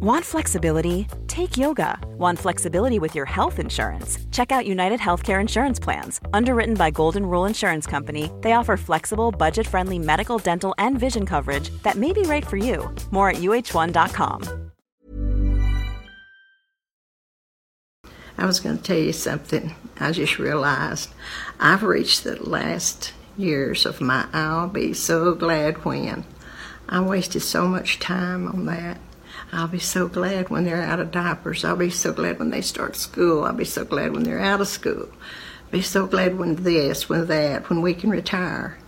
Want flexibility? Take yoga. Want flexibility with your health insurance? Check out United Healthcare Insurance Plans. Underwritten by Golden Rule Insurance Company, they offer flexible, budget friendly medical, dental, and vision coverage that may be right for you. More at uh1.com. I was going to tell you something. I just realized I've reached the last years of my I'll be so glad when. I wasted so much time on that. I'll be so glad when they're out of diapers. I'll be so glad when they start school. I'll be so glad when they're out of school. I'll be so glad when this, when that, when we can retire.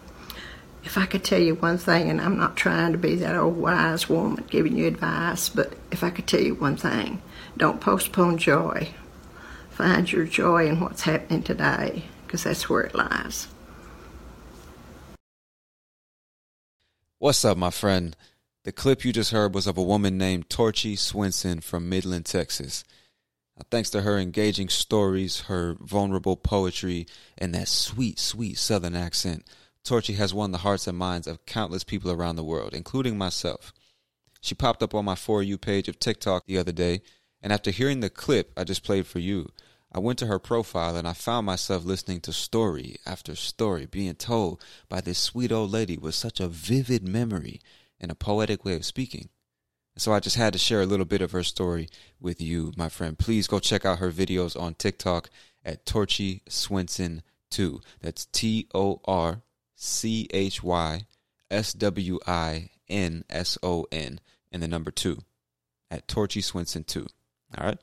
If I could tell you one thing, and I'm not trying to be that old wise woman giving you advice, but if I could tell you one thing, don't postpone joy find your joy in what's happening today because that's where it lies. What's up, my friend? The clip you just heard was of a woman named Torchy Swinson from Midland, Texas. Thanks to her engaging stories, her vulnerable poetry, and that sweet, sweet southern accent, Torchy has won the hearts and minds of countless people around the world, including myself. She popped up on my For You page of TikTok the other day, and after hearing the clip I just played for you, I went to her profile and I found myself listening to story after story being told by this sweet old lady with such a vivid memory and a poetic way of speaking. So I just had to share a little bit of her story with you, my friend. Please go check out her videos on TikTok at Torchy Swinson 2. That's T O R C H Y S W I N S O N and the number 2 at Torchy Swinson 2. All right?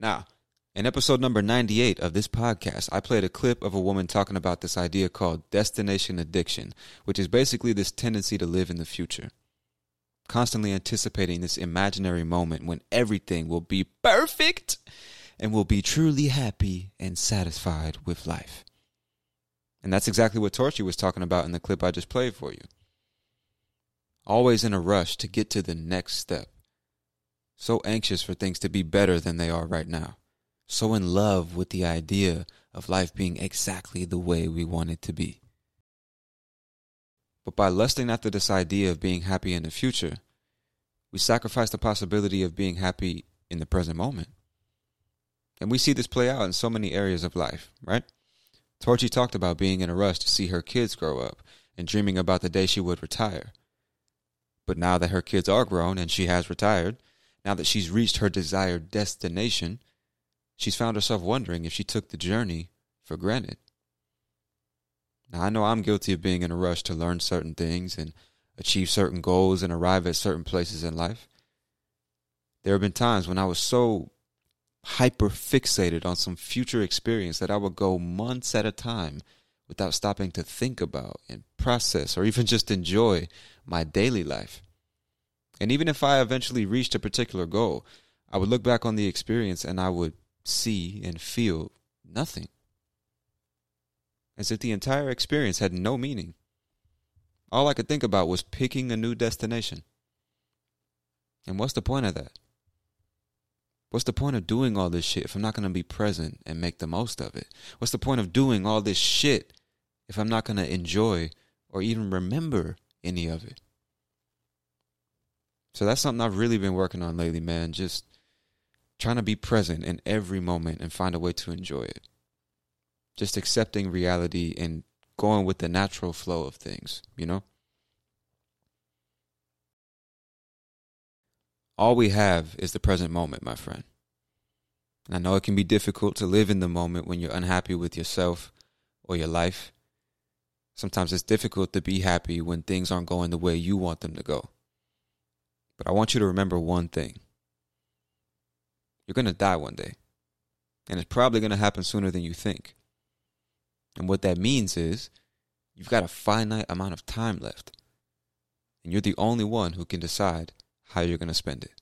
Now, in episode number 98 of this podcast, I played a clip of a woman talking about this idea called destination addiction, which is basically this tendency to live in the future. Constantly anticipating this imaginary moment when everything will be perfect and will be truly happy and satisfied with life. And that's exactly what Torchy was talking about in the clip I just played for you. Always in a rush to get to the next step. So anxious for things to be better than they are right now so in love with the idea of life being exactly the way we want it to be. But by lusting after this idea of being happy in the future, we sacrifice the possibility of being happy in the present moment. And we see this play out in so many areas of life, right? Torchy talked about being in a rush to see her kids grow up and dreaming about the day she would retire. But now that her kids are grown and she has retired, now that she's reached her desired destination, she's found herself wondering if she took the journey for granted. Now, I know I'm guilty of being in a rush to learn certain things and achieve certain goals and arrive at certain places in life. There have been times when I was so hyper fixated on some future experience that I would go months at a time without stopping to think about and process or even just enjoy my daily life. And even if I eventually reached a particular goal, I would look back on the experience and I would see, and feel nothing. As if the entire experience had no meaning. All I could think about was picking a new destination. And what's the point of that? What's the point of doing all this shit if I'm not going to be present and make the most of it? What's the point of doing all this shit if I'm not going to enjoy or even remember any of it? So that's something I've really been working on lately, man. Just trying to be present in every moment and find a way to enjoy it. Just accepting reality and going with the natural flow of things, you know? All we have is the present moment, my friend. And I know it can be difficult to live in the moment when you're unhappy with yourself or your life. Sometimes it's difficult to be happy when things aren't going the way you want them to go. But I want you to remember one thing you're going to die one day. And it's probably going to happen sooner than you think. And what that means is you've got a finite amount of time left. And you're the only one who can decide how you're going to spend it.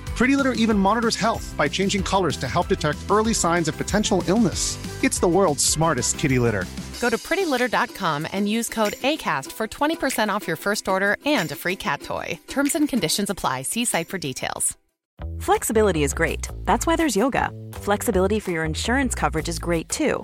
Pretty Litter even monitors health by changing colors to help detect early signs of potential illness. It's the world's smartest kitty litter. Go to prettylitter.com and use code ACAST for 20% off your first order and a free cat toy. Terms and conditions apply. See site for details. Flexibility is great. That's why there's yoga. Flexibility for your insurance coverage is great too.